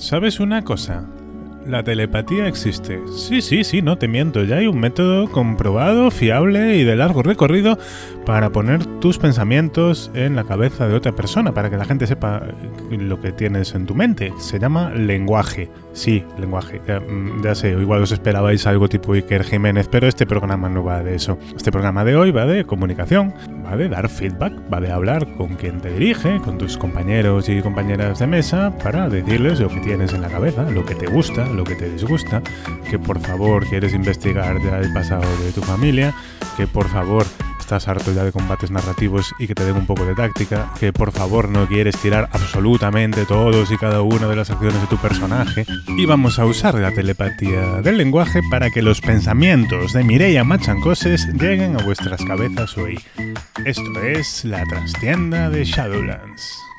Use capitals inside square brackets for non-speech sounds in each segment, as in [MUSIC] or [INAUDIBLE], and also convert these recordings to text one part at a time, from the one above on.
¿Sabes una cosa? La telepatía existe. Sí, sí, sí, no te miento. Ya hay un método comprobado, fiable y de largo recorrido para poner tus pensamientos en la cabeza de otra persona, para que la gente sepa lo que tienes en tu mente. Se llama lenguaje. Sí, lenguaje. Ya, mm, sé, igual os esperabais algo tipo Iker Jiménez, pero este programa no va de eso. Este programa de hoy va de comunicación, va de dar feedback, va de hablar con quien te dirige, con tus compañeros y compañeras de mesa, para decirles lo que tienes en la cabeza, lo que te gusta, lo que te disgusta, que por favor quieres investigar ya el pasado de tu familia, que por favor estás harto ya de combates narrativos y que te den un poco de táctica, que por favor no quieres tirar absolutamente todos y cada una de las acciones de tu personaje, y vamos a usar la telepatía del lenguaje para que los pensamientos de Mireia Machancoses lleguen a vuestras cabezas hoy. Esto es la trastienda de Shadowlands.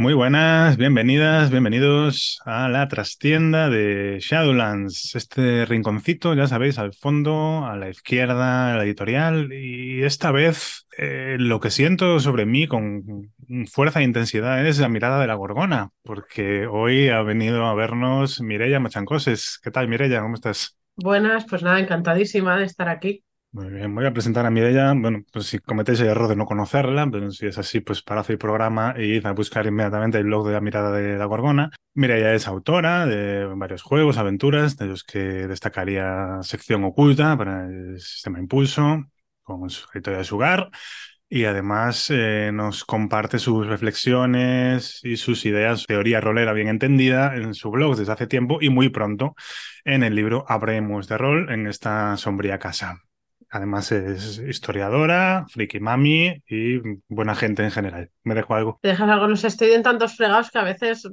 Muy buenas, bienvenidas, bienvenidos a la trastienda de Shadowlands, este rinconcito, ya sabéis, al fondo, a la izquierda, la editorial, y esta vez eh, lo que siento sobre mí con fuerza e intensidad es la mirada de la gorgona, porque hoy ha venido a vernos Mireia Machancoses. ¿Qué tal, Mireia? ¿Cómo estás? Buenas, pues nada, encantadísima de estar aquí. Muy bien, voy a presentar a Mireia. Bueno, pues si cometéis el error de no conocerla, pero si es así, pues para hacer el programa e id a buscar inmediatamente el blog de la mirada de la Gorgona. Mireia es autora de varios juegos, aventuras, de los que destacaría Sección Oculta para el Sistema Impulso, con su editorial Sugar. Y además eh, nos comparte sus reflexiones y sus ideas, teoría rolera bien entendida, en su blog desde hace tiempo y muy pronto en el libro Abremos de Rol en esta sombría casa. Además es historiadora, friki mami y buena gente en general. ¿Me dejo algo? ¿Te dejas algo? No sé, estoy en tantos fregados que a veces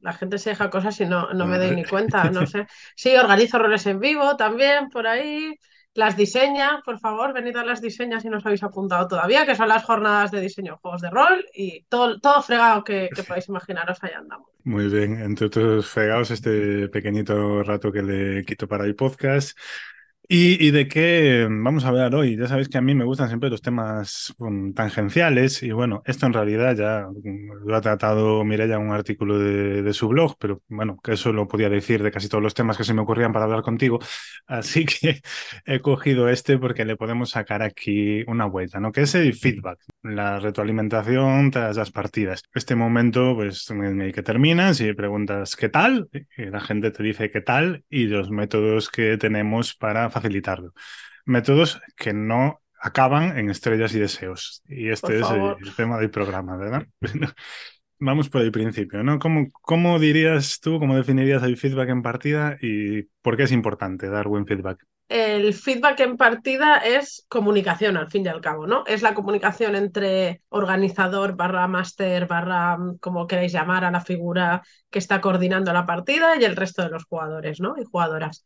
la gente se deja cosas y no, no me doy ni cuenta, no sé. Sí, organizo roles en vivo también por ahí. Las diseña, por favor, venid a las diseñas si no os habéis apuntado todavía, que son las jornadas de diseño de juegos de rol y todo, todo fregado que, que podáis imaginaros, allá andamos. Muy bien, entre otros fregados, este pequeñito rato que le quito para el podcast. ¿Y, de qué vamos a hablar hoy? Ya sabéis que a mí me gustan siempre los temas um, tangenciales y bueno, esto en realidad ya um, lo ha tratado Mireia en un artículo de, su blog, pero bueno, que eso lo podía decir de casi todos los temas que se me ocurrían para hablar contigo, [LAUGHS] así que he cogido este porque le podemos sacar aquí una vuelta, ¿no? Que es el feedback, la retroalimentación tras las partidas. Este momento, pues, en el que terminas y preguntas ¿qué tal? Y la gente te dice ¿qué tal? y los métodos que tenemos para facilitarlo. Métodos que no acaban en estrellas y deseos. Y este es el, tema del programa, ¿verdad? [LAUGHS] Vamos por el principio, ¿no? ¿Cómo, ¿Cómo dirías tú, cómo definirías el feedback en partida y por qué es importante dar buen feedback? el feedback en partida es comunicación, al fin y al cabo, ¿no? Es la comunicación entre organizador barra máster barra, como queráis llamar, a la figura que está coordinando la partida y el resto de los jugadores, ¿no? Y jugadoras.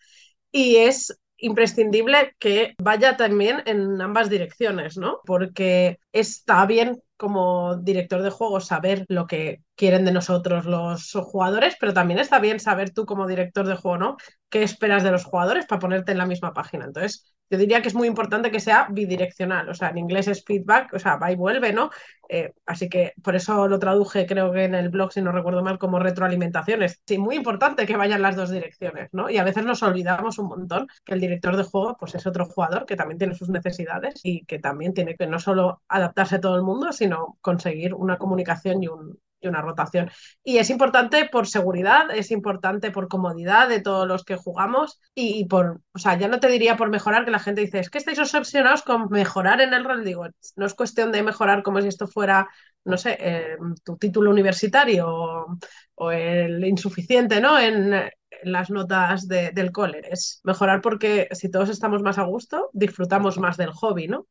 Y es imprescindible que vaya también en ambas direcciones, ¿no? Porque está bien como director de juego saber lo que quieren de nosotros los jugadores, pero también está bien saber tú como director de juego, ¿no? ¿Qué esperas de los jugadores para ponerte en la misma página? Entonces, yo diría que es muy importante que sea bidireccional, o sea, en inglés es feedback, o sea, va y vuelve, ¿no? Eh, así que por eso lo traduje, creo que en el blog, si no recuerdo mal, como retroalimentaciones. Sí, muy importante que vayan las dos direcciones, ¿no? Y a veces nos olvidamos un montón que el director de juego, pues es otro jugador que también tiene sus necesidades y que también tiene que no solo adaptarse a todo el mundo, sino conseguir una comunicación y un, y una rotación. Y es importante por seguridad, es importante por comodidad de todos los que jugamos y, por, o sea, ya no te diría por mejorar, que la gente dice, es que estáis obsesionados con mejorar en el rol. Digo, no es cuestión de mejorar como si esto fuera, no sé, eh, tu título universitario o, el insuficiente, ¿no? En, las notas del cole. Es mejorar porque si todos estamos más a gusto, disfrutamos más del hobby, ¿no?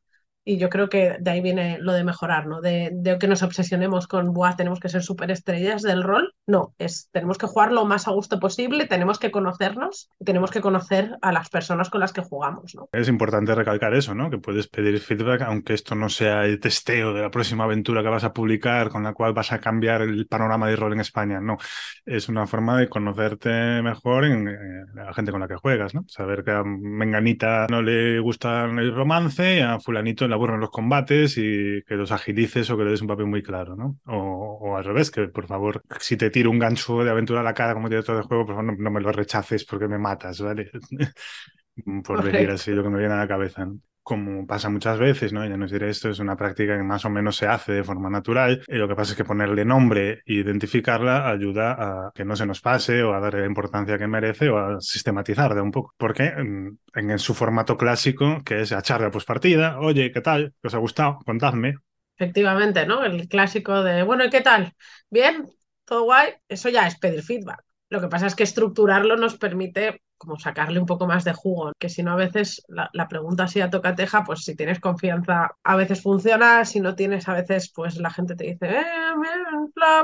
Y yo creo que de ahí viene lo de mejorar, ¿no? De, de que nos obsesionemos con, Buah, tenemos que ser superestrellas del rol. No, es tenemos que jugar lo más a gusto posible, tenemos que conocernos, tenemos que conocer a las personas con las que jugamos, ¿no? Es importante recalcar eso, ¿no? Que puedes pedir feedback, aunque esto no sea el testeo de la próxima aventura que vas a publicar, con la cual vas a cambiar el panorama de rol en España. No, es una forma de conocerte mejor en, en la gente con la que juegas, ¿no? Saber que a Menganita no le gusta el romance, a fulanito le aburren los combates y que los agilices o que le des un papel muy claro, ¿no? O, o al revés, que por favor, si te tiro un gancho de aventura a la cara como director de juego, por favor no, no me lo rechaces porque me matas, ¿vale? [LAUGHS] por decir así lo que me viene a la cabeza. ¿no? Como pasa muchas veces, ¿no? Ya nos diré esto, es una práctica que más o menos se hace de forma natural. Y lo que pasa es que ponerle nombre e identificarla ayuda a que no se nos pase o a darle la importancia que merece o a sistematizarla un poco. Porque mm, en, en su formato clásico, que es a charla pues partida, oye, ¿qué tal? ¿Qué os ha gustado? Contadme. Efectivamente, ¿no? El clásico de, bueno, ¿y qué tal? ¿Bien? ¿Todo guay? Eso ya es pedir feedback. Lo que pasa es que estructurarlo nos permite como sacarle un poco más de jugo, que si no a veces la, pregunta así a tocateja, pues si tienes confianza a veces funciona, si no tienes a veces pues la gente te dice, eh, bla,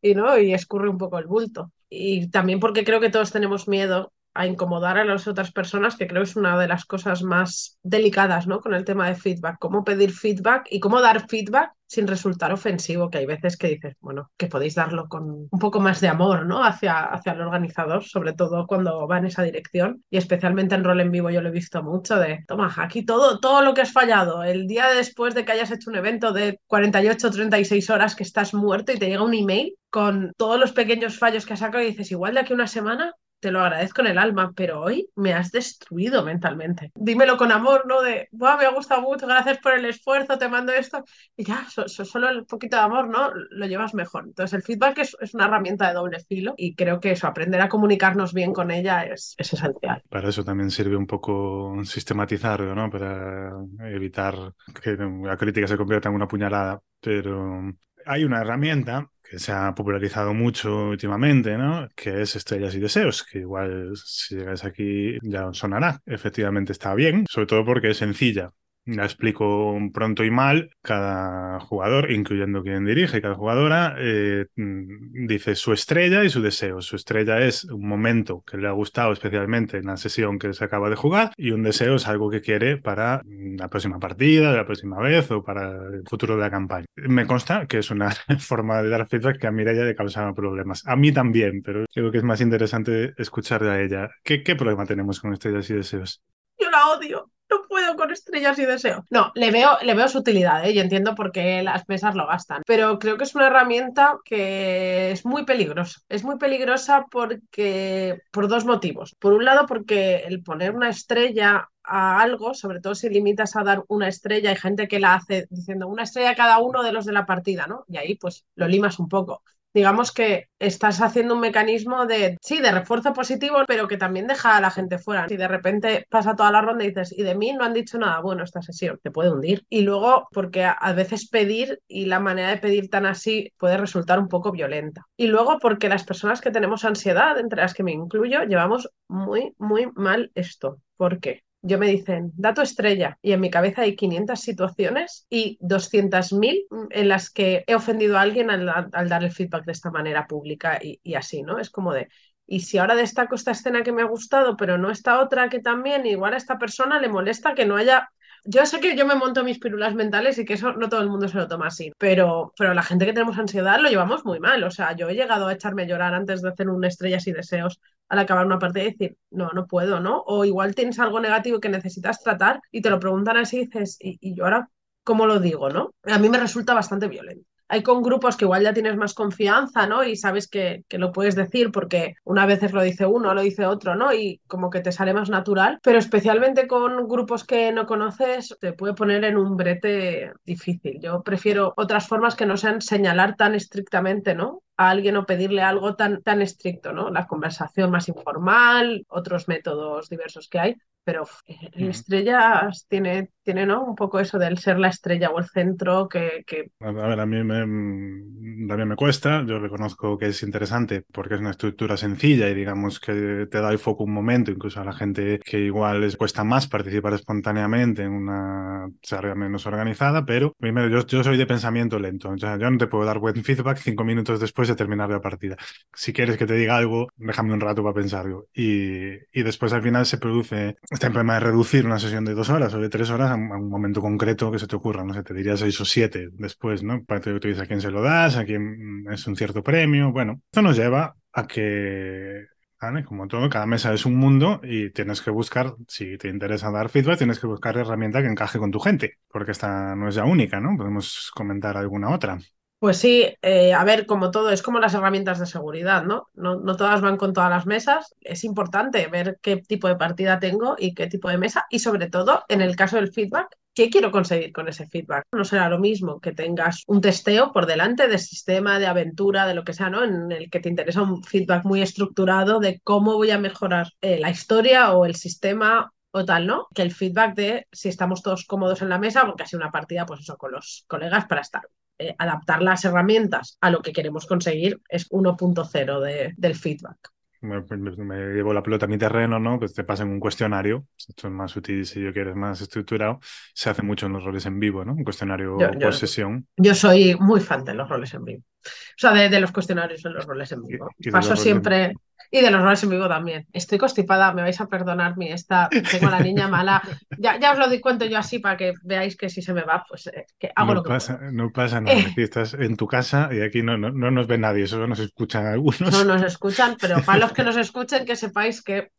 y no, y escurre un poco el bulto. Y también porque creo que todos tenemos miedo a incomodar a las otras personas, que creo es una de las cosas más delicadas, ¿no? Con el tema de feedback, cómo pedir feedback y cómo dar feedback sin resultar ofensivo, que hay veces que dices, bueno, que podéis darlo con un poco más de amor, ¿no? Hacia, hacia el organizador, sobre todo cuando va en esa dirección y especialmente en rol en vivo yo lo he visto mucho de, toma, aquí todo, todo lo que has fallado, el día después de que hayas hecho un evento de 48 36 horas que estás muerto y te llega un email con todos los pequeños fallos que has sacado y dices, igual de aquí una semana te lo agradezco en el alma, pero hoy me has destruido mentalmente. Dímelo con amor, ¿no? De, Buah, me ha gustado mucho, gracias por el esfuerzo, te mando esto. Y ya, so, so, solo el poquito de amor, ¿no? Lo llevas mejor. Entonces, el feedback es, es, una herramienta de doble filo y creo que eso, aprender a comunicarnos bien con ella es, es esencial. Para eso también sirve un poco sistematizarlo, ¿no? Para evitar que la crítica se convierta en una puñalada. Pero hay una herramienta que se ha popularizado mucho últimamente, ¿no? Que es Estrellas y Deseos, que igual si llegáis aquí ya os sonará. Efectivamente está bien, sobre todo porque es sencilla. La explico pronto y mal. Cada jugador, incluyendo quien dirige, cada jugadora, eh, dice su estrella y su deseo. Su estrella es un momento que le ha gustado especialmente en la sesión que se acaba de jugar y un deseo es algo que quiere para la próxima partida, la próxima vez o para el futuro de la campaña. Me consta que es una [LAUGHS] forma de dar feedback que a Mireia le causaba problemas. A mí también, pero creo que es más interesante escucharle a ella. ¿Qué, qué problema tenemos con estrellas y deseos? Yo la odio con estrellas y deseo. No, le veo, le veo su utilidad, ¿eh? y entiendo por qué las mesas lo gastan. Pero creo que es una herramienta que es muy peligrosa. Es muy peligrosa porque por dos motivos. Por un lado, porque el poner una estrella a algo, sobre todo si limitas a dar una estrella, hay gente que la hace diciendo una estrella a cada uno de los de la partida, ¿no? Y ahí pues lo limas un poco digamos que estás haciendo un mecanismo de, sí, de refuerzo positivo, pero que también deja a la gente fuera. Si de repente pasa toda la ronda y dices, y de mí no han dicho nada bueno esta sesión, te puede hundir. Y luego, porque a veces pedir y la manera de pedir tan así puede resultar un poco violenta. Y luego porque las personas que tenemos ansiedad, entre las que me incluyo, llevamos muy, muy mal esto. ¿Por qué? Yo me dicen, da tu estrella, y en mi cabeza hay 500 situaciones y 200.000 en las que he ofendido a alguien al, al, dar el feedback de esta manera pública y, y, así, ¿no? Es como de, y si ahora destaco esta escena que me ha gustado, pero no esta otra que también, igual a esta persona le molesta que no haya yo sé que yo me monto mis pirulas mentales y que eso no todo el mundo se lo toma así, pero, pero la gente que tenemos ansiedad lo llevamos muy mal. O sea, yo he llegado a echarme a llorar antes de hacer un estrellas y deseos al acabar una partida y decir, no, no puedo, ¿no? O igual tienes algo negativo que necesitas tratar y te lo preguntan así y dices, y, y yo ahora, ¿cómo lo digo, no? A mí me resulta bastante violento hay con grupos que igual ya tienes más confianza, ¿no? Y sabes que, que, lo puedes decir porque una vez lo dice uno, lo dice otro, ¿no? Y como que te sale más natural, pero especialmente con grupos que no conoces, te puede poner en un brete difícil. Yo prefiero otras formas que no sean señalar tan estrictamente, ¿no? a alguien o pedirle algo tan, tan estricto, ¿no? La conversación más informal, otros métodos diversos que hay, pero el estrellas tiene, tiene ¿no? un poco eso del ser la estrella o el centro que... que... A ver, a mí me, también me cuesta, yo reconozco que es interesante porque es una estructura sencilla y digamos que te da el foco un momento, incluso a la gente que igual les cuesta más participar espontáneamente en una tarea menos organizada, pero primero yo, yo soy de pensamiento lento, o sea, yo no te puedo dar buen feedback cinco minutos después de terminar la partida. Si quieres que te diga algo, déjame un rato para pensarlo. Y, y después al final se produce este problema de reducir una sesión de dos horas o de tres horas a un, momento concreto que se te ocurra, no sé, te diría seis o siete después, ¿no? Para que tú dices a quién se lo das, a quién es un cierto premio, bueno, esto nos lleva a que como todo, cada mesa es un mundo y tienes que buscar, si te interesa dar feedback, tienes que buscar herramienta que encaje con tu gente, porque esta no es la única, ¿no? Podemos comentar alguna otra. Pues sí, eh, a ver, como todo, es como las herramientas de seguridad, ¿no? ¿no? ¿no? todas van con todas las mesas. Es importante ver qué tipo de partida tengo y qué tipo de mesa. Y sobre todo, en el caso del feedback, ¿qué quiero conseguir con ese feedback? No será lo mismo que tengas un testeo por delante de sistema, de aventura, de lo que sea, ¿no? En el que te interesa un feedback muy estructurado de cómo voy a mejorar eh, la historia o el sistema o tal, ¿no? Que el feedback de si estamos todos cómodos en la mesa, porque ha sido una partida, pues eso, con los colegas para estar eh, adaptar las herramientas a lo que queremos conseguir es 1.0 de, del feedback. Me, llevo la pelota a mi terreno, ¿no? Pues te pasan un cuestionario, esto es más útil si yo quieres más estructurado, se hace mucho en los roles en vivo, ¿no? Un cuestionario por sesión. Yo soy muy fan de los roles en vivo, o sea, de, de los cuestionarios en los roles en vivo. Paso siempre, y de los roles en vivo también. Estoy constipada, me vais a perdonar mi esta. Tengo a la niña mala. Ya, ya os lo di cuento yo así para que veáis que si se me va, pues eh, que hago no lo que pasa, No pasa nada. Aquí estás en tu casa y aquí no, no, no, nos ve nadie, solo nos escuchan algunos. No nos escuchan, pero para los que nos escuchen, que sepáis que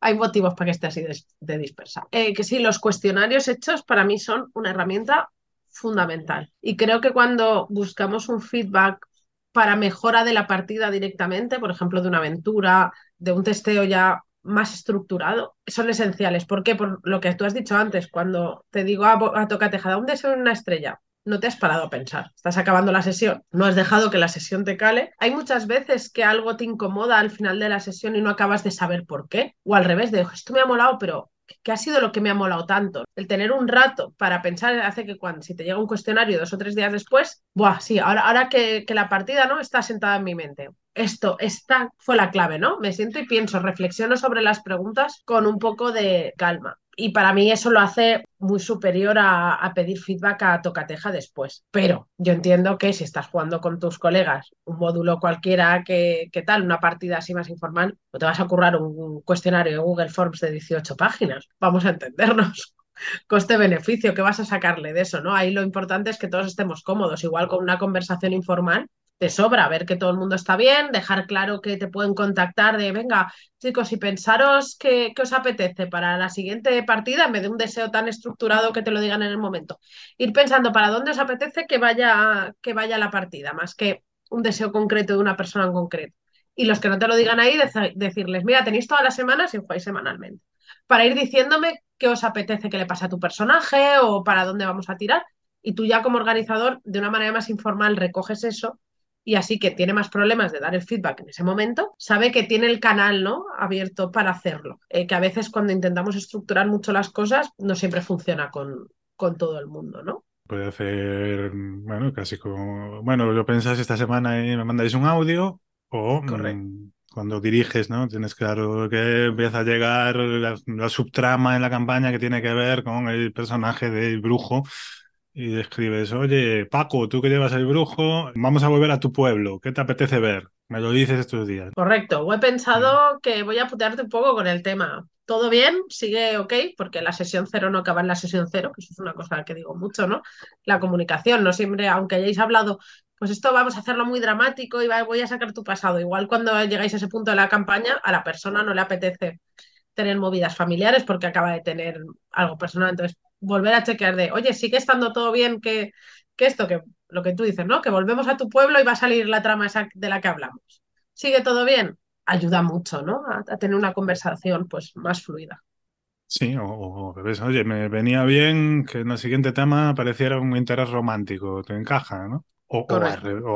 hay motivos para que esté así de, de dispersa. Eh, que sí, los cuestionarios hechos para mí son una herramienta fundamental. Y creo que cuando buscamos un feedback para mejora de la partida directamente, por ejemplo, de una aventura, de un testeo ya más estructurado, son esenciales. ¿Por qué? Por lo que tú has dicho antes, cuando te digo a, a toca tejada, un deseo en una estrella, no te has parado a pensar. Estás acabando la sesión, no has dejado que la sesión te cale. Hay muchas veces que algo te incomoda al final de la sesión y no acabas de saber por qué. O al revés, de esto me ha molado, pero ¿qué ha sido lo que me ha molado tanto? El tener un rato para pensar hace que cuando si te llega un cuestionario dos o tres días después, buah, sí, ahora, ahora que, que la partida no está sentada en mi mente. Esto, esta fue la clave, ¿no? Me siento y pienso, reflexiono sobre las preguntas con un poco de calma y para mí eso lo hace muy superior a, pedir feedback a tocateja después. Pero yo entiendo que si estás jugando con tus colegas un módulo cualquiera que, tal, una partida así más informal, no te vas a currar un, cuestionario de Google Forms de 18 páginas. Vamos a entendernos. [LAUGHS] Coste-beneficio, ¿qué vas a sacarle de eso? ¿no? Ahí lo importante es que todos estemos cómodos, igual con una conversación informal, te sobra ver que todo el mundo está bien, dejar claro que te pueden contactar de, venga, chicos, y pensaros qué, os apetece para la siguiente partida, en vez de un deseo tan estructurado que te lo digan en el momento. Ir pensando para dónde os apetece que vaya, que vaya la partida, más que un deseo concreto de una persona en concreto. Y los que no te lo digan ahí, decirles, mira, tenéis todas las semanas y jugáis semanalmente. Para ir diciéndome qué os apetece que le pase a tu personaje o para dónde vamos a tirar. Y tú ya como organizador, de una manera más informal, recoges eso y así que tiene más problemas de dar el feedback en ese momento, sabe que tiene el canal ¿no? abierto para hacerlo. Eh, que a veces cuando intentamos estructurar mucho las cosas no siempre funciona con, con todo el mundo, ¿no? Puede hacer, bueno, casi como, bueno, lo pensás esta semana y me mandáis un audio o mm, cuando diriges, ¿no? Tienes claro que empieza a llegar la, la, subtrama en la campaña que tiene que ver con el personaje del brujo y escribes, oye, Paco, tú que llevas el brujo, vamos a volver a tu pueblo, ¿qué te apetece ver? Me lo dices estos días. Correcto, he pensado que voy a putearte un poco con el tema. Todo bien, sigue ok, porque la sesión cero no acaba en la sesión cero, que eso es una cosa que digo mucho, ¿no? La comunicación, no siempre, aunque hayáis hablado, pues esto vamos a hacerlo muy dramático y voy a sacar tu pasado. Igual cuando llegáis a ese punto de la campaña, a la persona no le apetece tener movidas familiares porque acaba de tener algo personal. Entonces, volver a chequear de, oye, sigue estando todo bien que, que esto, que lo que tú dices, ¿no? Que volvemos a tu pueblo y va a salir la trama de la que hablamos. ¿Sigue todo bien? Ayuda mucho, ¿no? A, tener una conversación pues más fluida. Sí, o, oye, me venía bien que en el siguiente tema apareciera un interés romántico, te encaja, ¿no? O,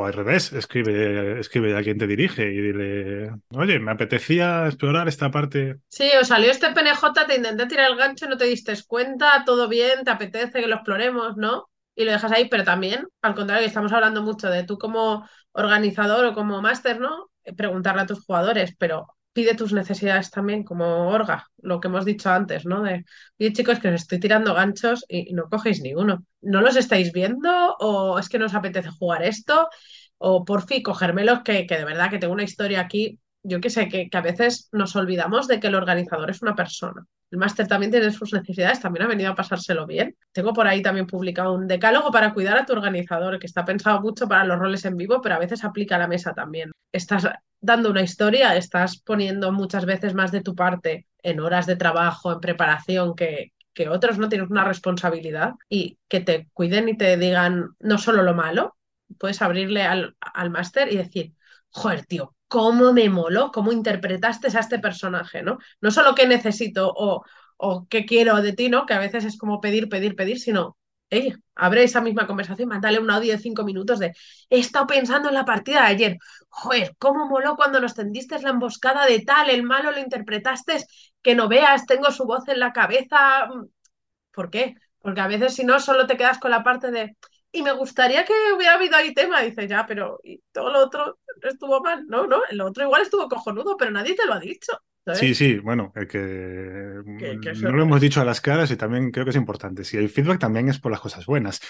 al, revés, escribe, escribe a quien te dirige y dile, oye, me apetecía explorar esta parte. Sí, o salió este PNJ, te intenté tirar el gancho, no te diste cuenta, todo bien, te apetece que lo exploremos, ¿no? Y lo dejas ahí, pero también, al contrario, estamos hablando mucho de tú como organizador o como máster, ¿no? Preguntarle a tus jugadores, pero pide tus necesidades también como orga, lo que hemos dicho antes, ¿no? De, oye chicos, que os estoy tirando ganchos y no cogéis ni uno. ¿No los estáis viendo? ¿O es que no os apetece jugar esto? O por fin, cogérmelos, que, que de verdad que tengo una historia aquí. Yo que sé, que, que a veces nos olvidamos de que el organizador es una persona. El máster también tiene sus necesidades, también ha venido a pasárselo bien. Tengo por ahí también publicado un decálogo para cuidar a tu organizador, que está pensado mucho para los roles en vivo, pero a veces aplica a la mesa también. Estás dando una historia, estás poniendo muchas veces más de tu parte en horas de trabajo, en preparación, que, que otros no tienes una responsabilidad y que te cuiden y te digan no solo lo malo, puedes abrirle al, al máster y decir, joder, tío, cómo me moló, cómo interpretaste a este personaje, ¿no? No solo qué necesito o, o qué quiero de ti, ¿no? Que a veces es como pedir, pedir, pedir, sino Ey, abre esa misma conversación, mándale un audio de cinco minutos de he estado pensando en la partida de ayer. Joder, cómo moló cuando nos tendiste la emboscada de tal, el malo lo interpretaste, que no veas, tengo su voz en la cabeza. ¿Por qué? Porque a veces si no, solo te quedas con la parte de y me gustaría que hubiera habido ahí tema. Dice, ya, pero y todo lo otro estuvo mal. No, no, el otro igual estuvo cojonudo, pero nadie te lo ha dicho. Sí, sí, bueno, que, no lo hemos dicho a las caras y también creo que es importante. Si el feedback también es por las cosas buenas.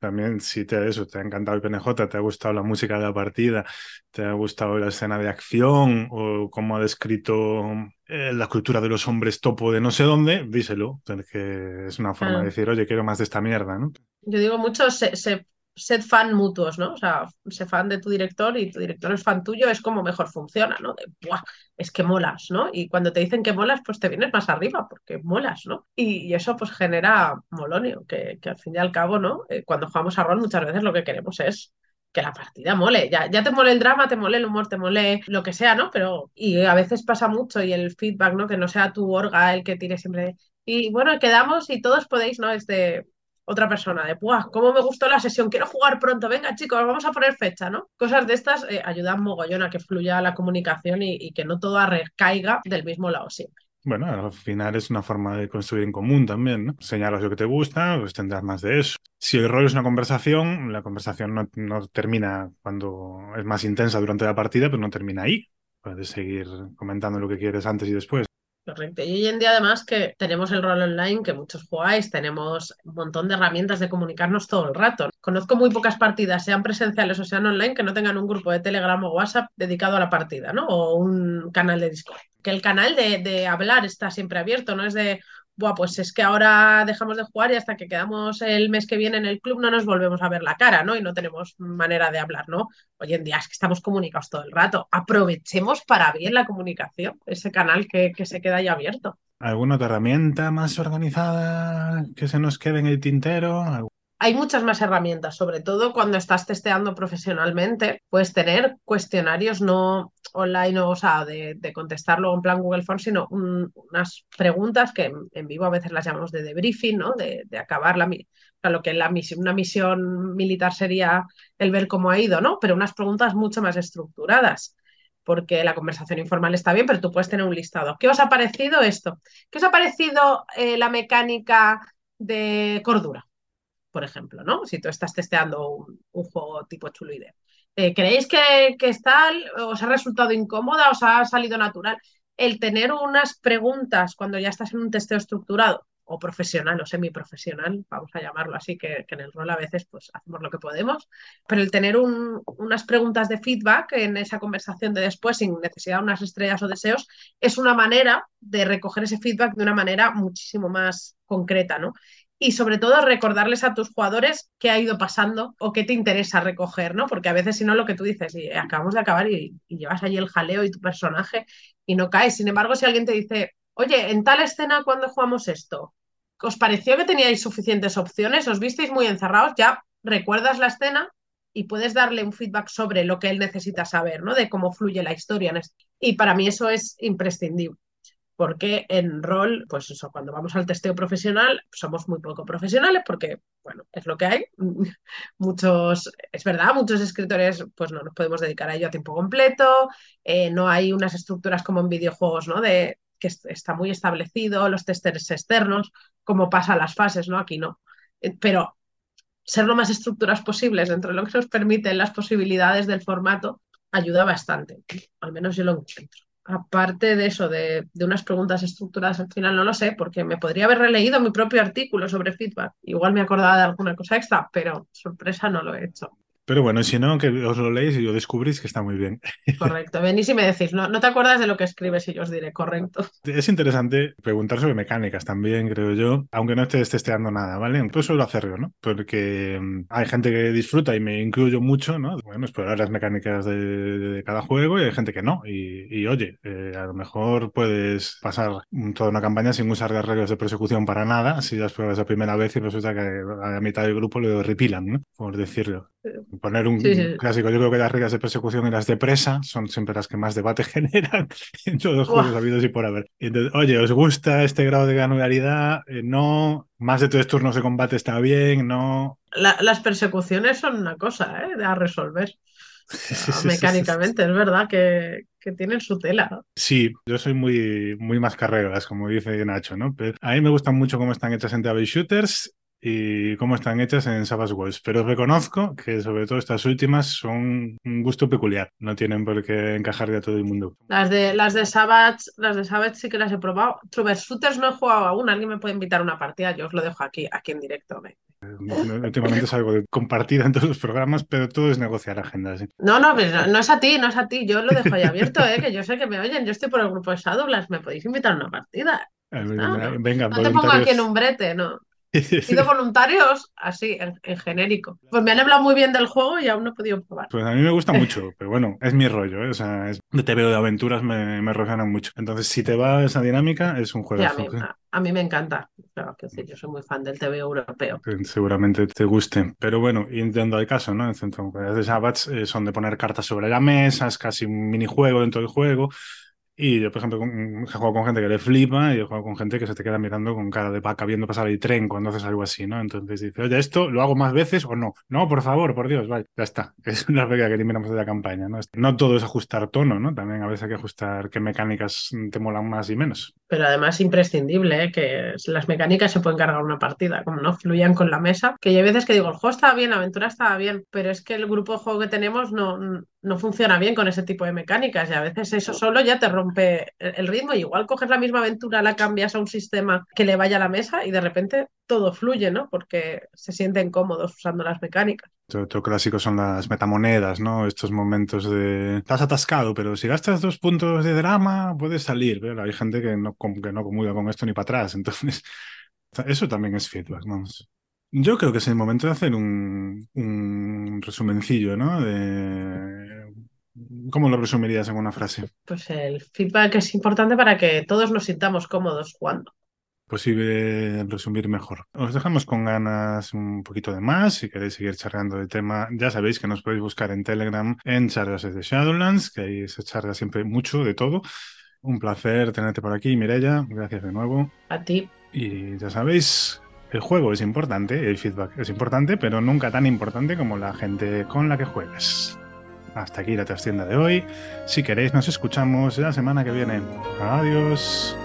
También si te, eso, te ha encantado el PNJ, te ha gustado la música de la partida, te ha gustado la escena de acción o cómo ha descrito eh, la cultura de los hombres topo de no sé dónde, díselo, que es una forma de decir, oye, quiero más de esta mierda, ¿no? Yo digo mucho, se, se sed fan mutuos, ¿no? O sea, sé fan de tu director y tu director es fan tuyo, es como mejor funciona, ¿no? De, Buah, es que molas, ¿no? Y cuando te dicen que molas, pues te vienes más arriba porque molas, ¿no? Y, eso pues genera molonio, que, al fin y al cabo, ¿no? Eh, cuando jugamos a rol muchas veces lo que queremos es que la partida mole, ya, ya te mole el drama, te mole el humor, te mole lo que sea, ¿no? Pero, y a veces pasa mucho y el feedback, ¿no? Que no sea tu orga el que tire siempre... Y bueno, quedamos y todos podéis, ¿no? Este, otra persona, de, ¡buah! ¿Cómo me gustó la sesión? Quiero jugar pronto, venga chicos, vamos a poner fecha, ¿no? Cosas de estas eh, ayudan mogollón a que fluya la comunicación y, que no todo recaiga del mismo lado siempre. Bueno, al final es una forma de construir en común también, ¿no? Señalas lo que te gusta, pues tendrás más de eso. Si el rol es una conversación, la conversación no, no termina cuando es más intensa durante la partida, pero no termina ahí. Puedes seguir comentando lo que quieres antes y después. Correcto. Y hoy en día además que tenemos el rol online, que muchos jugáis, tenemos un montón de herramientas de comunicarnos todo el rato. Conozco muy pocas partidas, sean presenciales o sean online, que no tengan un grupo de Telegram o WhatsApp dedicado a la partida, ¿no? O un canal de Discord. Que el canal de, de hablar está siempre abierto, no es de, Buah, pues es que ahora dejamos de jugar y hasta que quedamos el mes que viene en el club no nos volvemos a ver la cara, ¿no? Y no tenemos manera de hablar, ¿no? Hoy en día es que estamos comunicados todo el rato. Aprovechemos para bien la comunicación, ese canal que, que se queda ahí abierto. ¿Alguna otra herramienta más organizada que se nos quede en el tintero? Hay muchas más herramientas, sobre todo cuando estás testeando profesionalmente, puedes tener cuestionarios no online, o sea, de, contestarlo en plan Google Forms, sino unas preguntas que en, vivo a veces las llamamos de debriefing, ¿no? De, acabar la, lo que la misión, una misión militar sería el ver cómo ha ido, ¿no? Pero unas preguntas mucho más estructuradas porque la conversación informal está bien, pero tú puedes tener un listado. ¿Qué os ha parecido esto? ¿Qué os ha parecido eh, la mecánica de cordura? Por ejemplo, ¿no? Si tú estás testeando un, juego tipo chuloide. Eh, ¿Creéis que, que está, os ha resultado incómoda, os ha salido natural? El tener unas preguntas cuando ya estás en un testeo estructurado o profesional o semiprofesional, vamos a llamarlo así, que, en el rol a veces pues hacemos lo que podemos, pero el tener unas preguntas de feedback en esa conversación de después sin necesidad de unas estrellas o deseos es una manera de recoger ese feedback de una manera muchísimo más concreta, ¿no? Y sobre todo recordarles a tus jugadores qué ha ido pasando o qué te interesa recoger, ¿no? Porque a veces si no lo que tú dices, y acabamos de acabar y, llevas allí el jaleo y tu personaje y no caes. Sin embargo, si alguien te dice, oye, en tal escena cuando jugamos esto, ¿os pareció que teníais suficientes opciones? ¿Os visteis muy encerrados? Ya recuerdas la escena y puedes darle un feedback sobre lo que él necesita saber, ¿no? De cómo fluye la historia. Y para mí eso es imprescindible porque en rol, pues eso, cuando vamos al testeo profesional, somos muy poco profesionales porque, bueno, es lo que hay. [LAUGHS] muchos, es verdad, muchos escritores, pues no nos podemos dedicar a ello a tiempo completo, eh, no hay unas estructuras como en videojuegos, ¿no? De que está muy establecido, los testers externos, como pasa a las fases, ¿no? Aquí no. Eh, pero ser lo más estructuras posibles dentro de lo que nos permiten las posibilidades del formato ayuda bastante. Al menos yo lo encuentro aparte de eso, de, unas preguntas estructuradas al final, no lo sé, porque me podría haber releído mi propio artículo sobre feedback. Igual me acordaba de alguna cosa extra, pero sorpresa no lo he hecho. Pero bueno, si no, que os lo leéis y lo descubrís que está muy bien. Correcto. Venís y me decís, no, no te acuerdas de lo que escribes y yo os diré, correcto. Es interesante preguntar sobre mecánicas también, creo yo, aunque no estés testeando nada, ¿vale? Pues suelo hacerlo, ¿no? Porque mm, hay gente que disfruta y me incluyo mucho, ¿no? Bueno, explorar las mecánicas de, cada juego y hay gente que no. Y, oye, eh, a lo mejor puedes pasar toda una campaña sin usar las reglas de persecución para nada, si las pruebas la primera vez y resulta que a la mitad del grupo lo repilan, ¿no? Por decirlo. Poner un clásico, yo creo que las reglas de persecución y las de presa son siempre las que más debate [LAUGHS] generan en todos los juegos habidos y por haber. oye, ¿os gusta este grado de granularidad? Eh, no. Más de tres turnos de combate está bien, no. las persecuciones son una cosa, ¿eh? A resolver. [LAUGHS] mecánicamente, es verdad que, que, tienen su tela. Sí, yo soy muy, muy más carreras, como dice Nacho, ¿no? Pero a mí me gustan mucho cómo están hechas en Table Shooters y cómo están hechas en Savage Worlds. Pero reconozco que sobre todo estas últimas son un gusto peculiar. No tienen por qué encajar a todo el mundo. Las de, las de Savage, las de Savage sí que las he probado. Shooters no he jugado aún. Alguien me puede invitar a una partida. Yo os lo dejo aquí, aquí en directo. Últimamente es algo de compartir en todos los programas, pero todo es negociar agendas. No, no, no, no, es a ti, no es a ti. Yo lo dejo ahí abierto, ¿eh? que yo sé que me oyen. Yo estoy por el grupo de Shadowlands. Me podéis invitar a una partida. Venga, no te pongo aquí en un brete, no. [LAUGHS] sido voluntarios así, en, genérico. Pues me han hablado muy bien del juego y aún no he podido probar. Pues a mí me gusta [LAUGHS] mucho, pero bueno, es mi rollo, ¿eh? o sea, es, de veo de aventuras me, me mucho. Entonces, si te va esa dinámica, es un juego. a, mí, me encanta. yo soy muy fan del TV europeo. Seguramente te guste. Pero bueno, yendo al caso, ¿no? Entonces, de Sabbats eh, son de poner cartas sobre la mesa, es casi un minijuego dentro del juego. Y yo, por ejemplo, he jugado con gente que le flipa y he jugado con gente que se te queda mirando con cara de vaca viendo pasar el tren cuando haces algo así, ¿no? Entonces dice, oye, ¿esto lo hago más veces o no? No, por favor, por Dios, vale, ya está. [LAUGHS] Es una regla que eliminamos de la campaña, ¿no? No todo es ajustar tono, ¿no? También a veces hay que ajustar qué mecánicas te molan más y menos. Pero además imprescindible, ¿eh? que las mecánicas se pueden cargar una partida, como no fluyan con la mesa. Que hay veces que digo, el juego estaba bien, la aventura estaba bien, pero es que el grupo de juego que tenemos no, no funciona bien con ese tipo de mecánicas y a veces eso solo ya te rompe el ritmo. igual coges la misma aventura, la cambias a un sistema que le vaya a la mesa y de repente todo fluye, ¿no? Porque se sienten cómodos usando las mecánicas. Otro clásico son las metamonedas, ¿no? Estos momentos de estás atascado, pero si gastas dos puntos de drama puedes salir. ¿verdad? Hay gente que no, que no comulga con esto ni para atrás. [LAUGHS] Entonces, eso también es feedback, vamos. Yo creo que es el momento de hacer un, un resumencillo, ¿no? De... ¿Cómo lo resumirías en una frase? Pues el feedback es importante para que todos nos sintamos cómodos jugando. Posible resumir mejor. Os dejamos con ganas un poquito de más. Si queréis seguir charlando del tema, ya sabéis que nos podéis buscar en Telegram en charlas de Shadowlands, que ahí se charla siempre mucho de todo. Un placer tenerte por aquí, Mirella. Gracias de nuevo. A ti. Y ya sabéis, el juego es importante, el feedback es importante, pero nunca tan importante como la gente con la que juegas. Hasta aquí la trastienda de hoy. Si queréis, nos escuchamos la semana que viene. Adiós.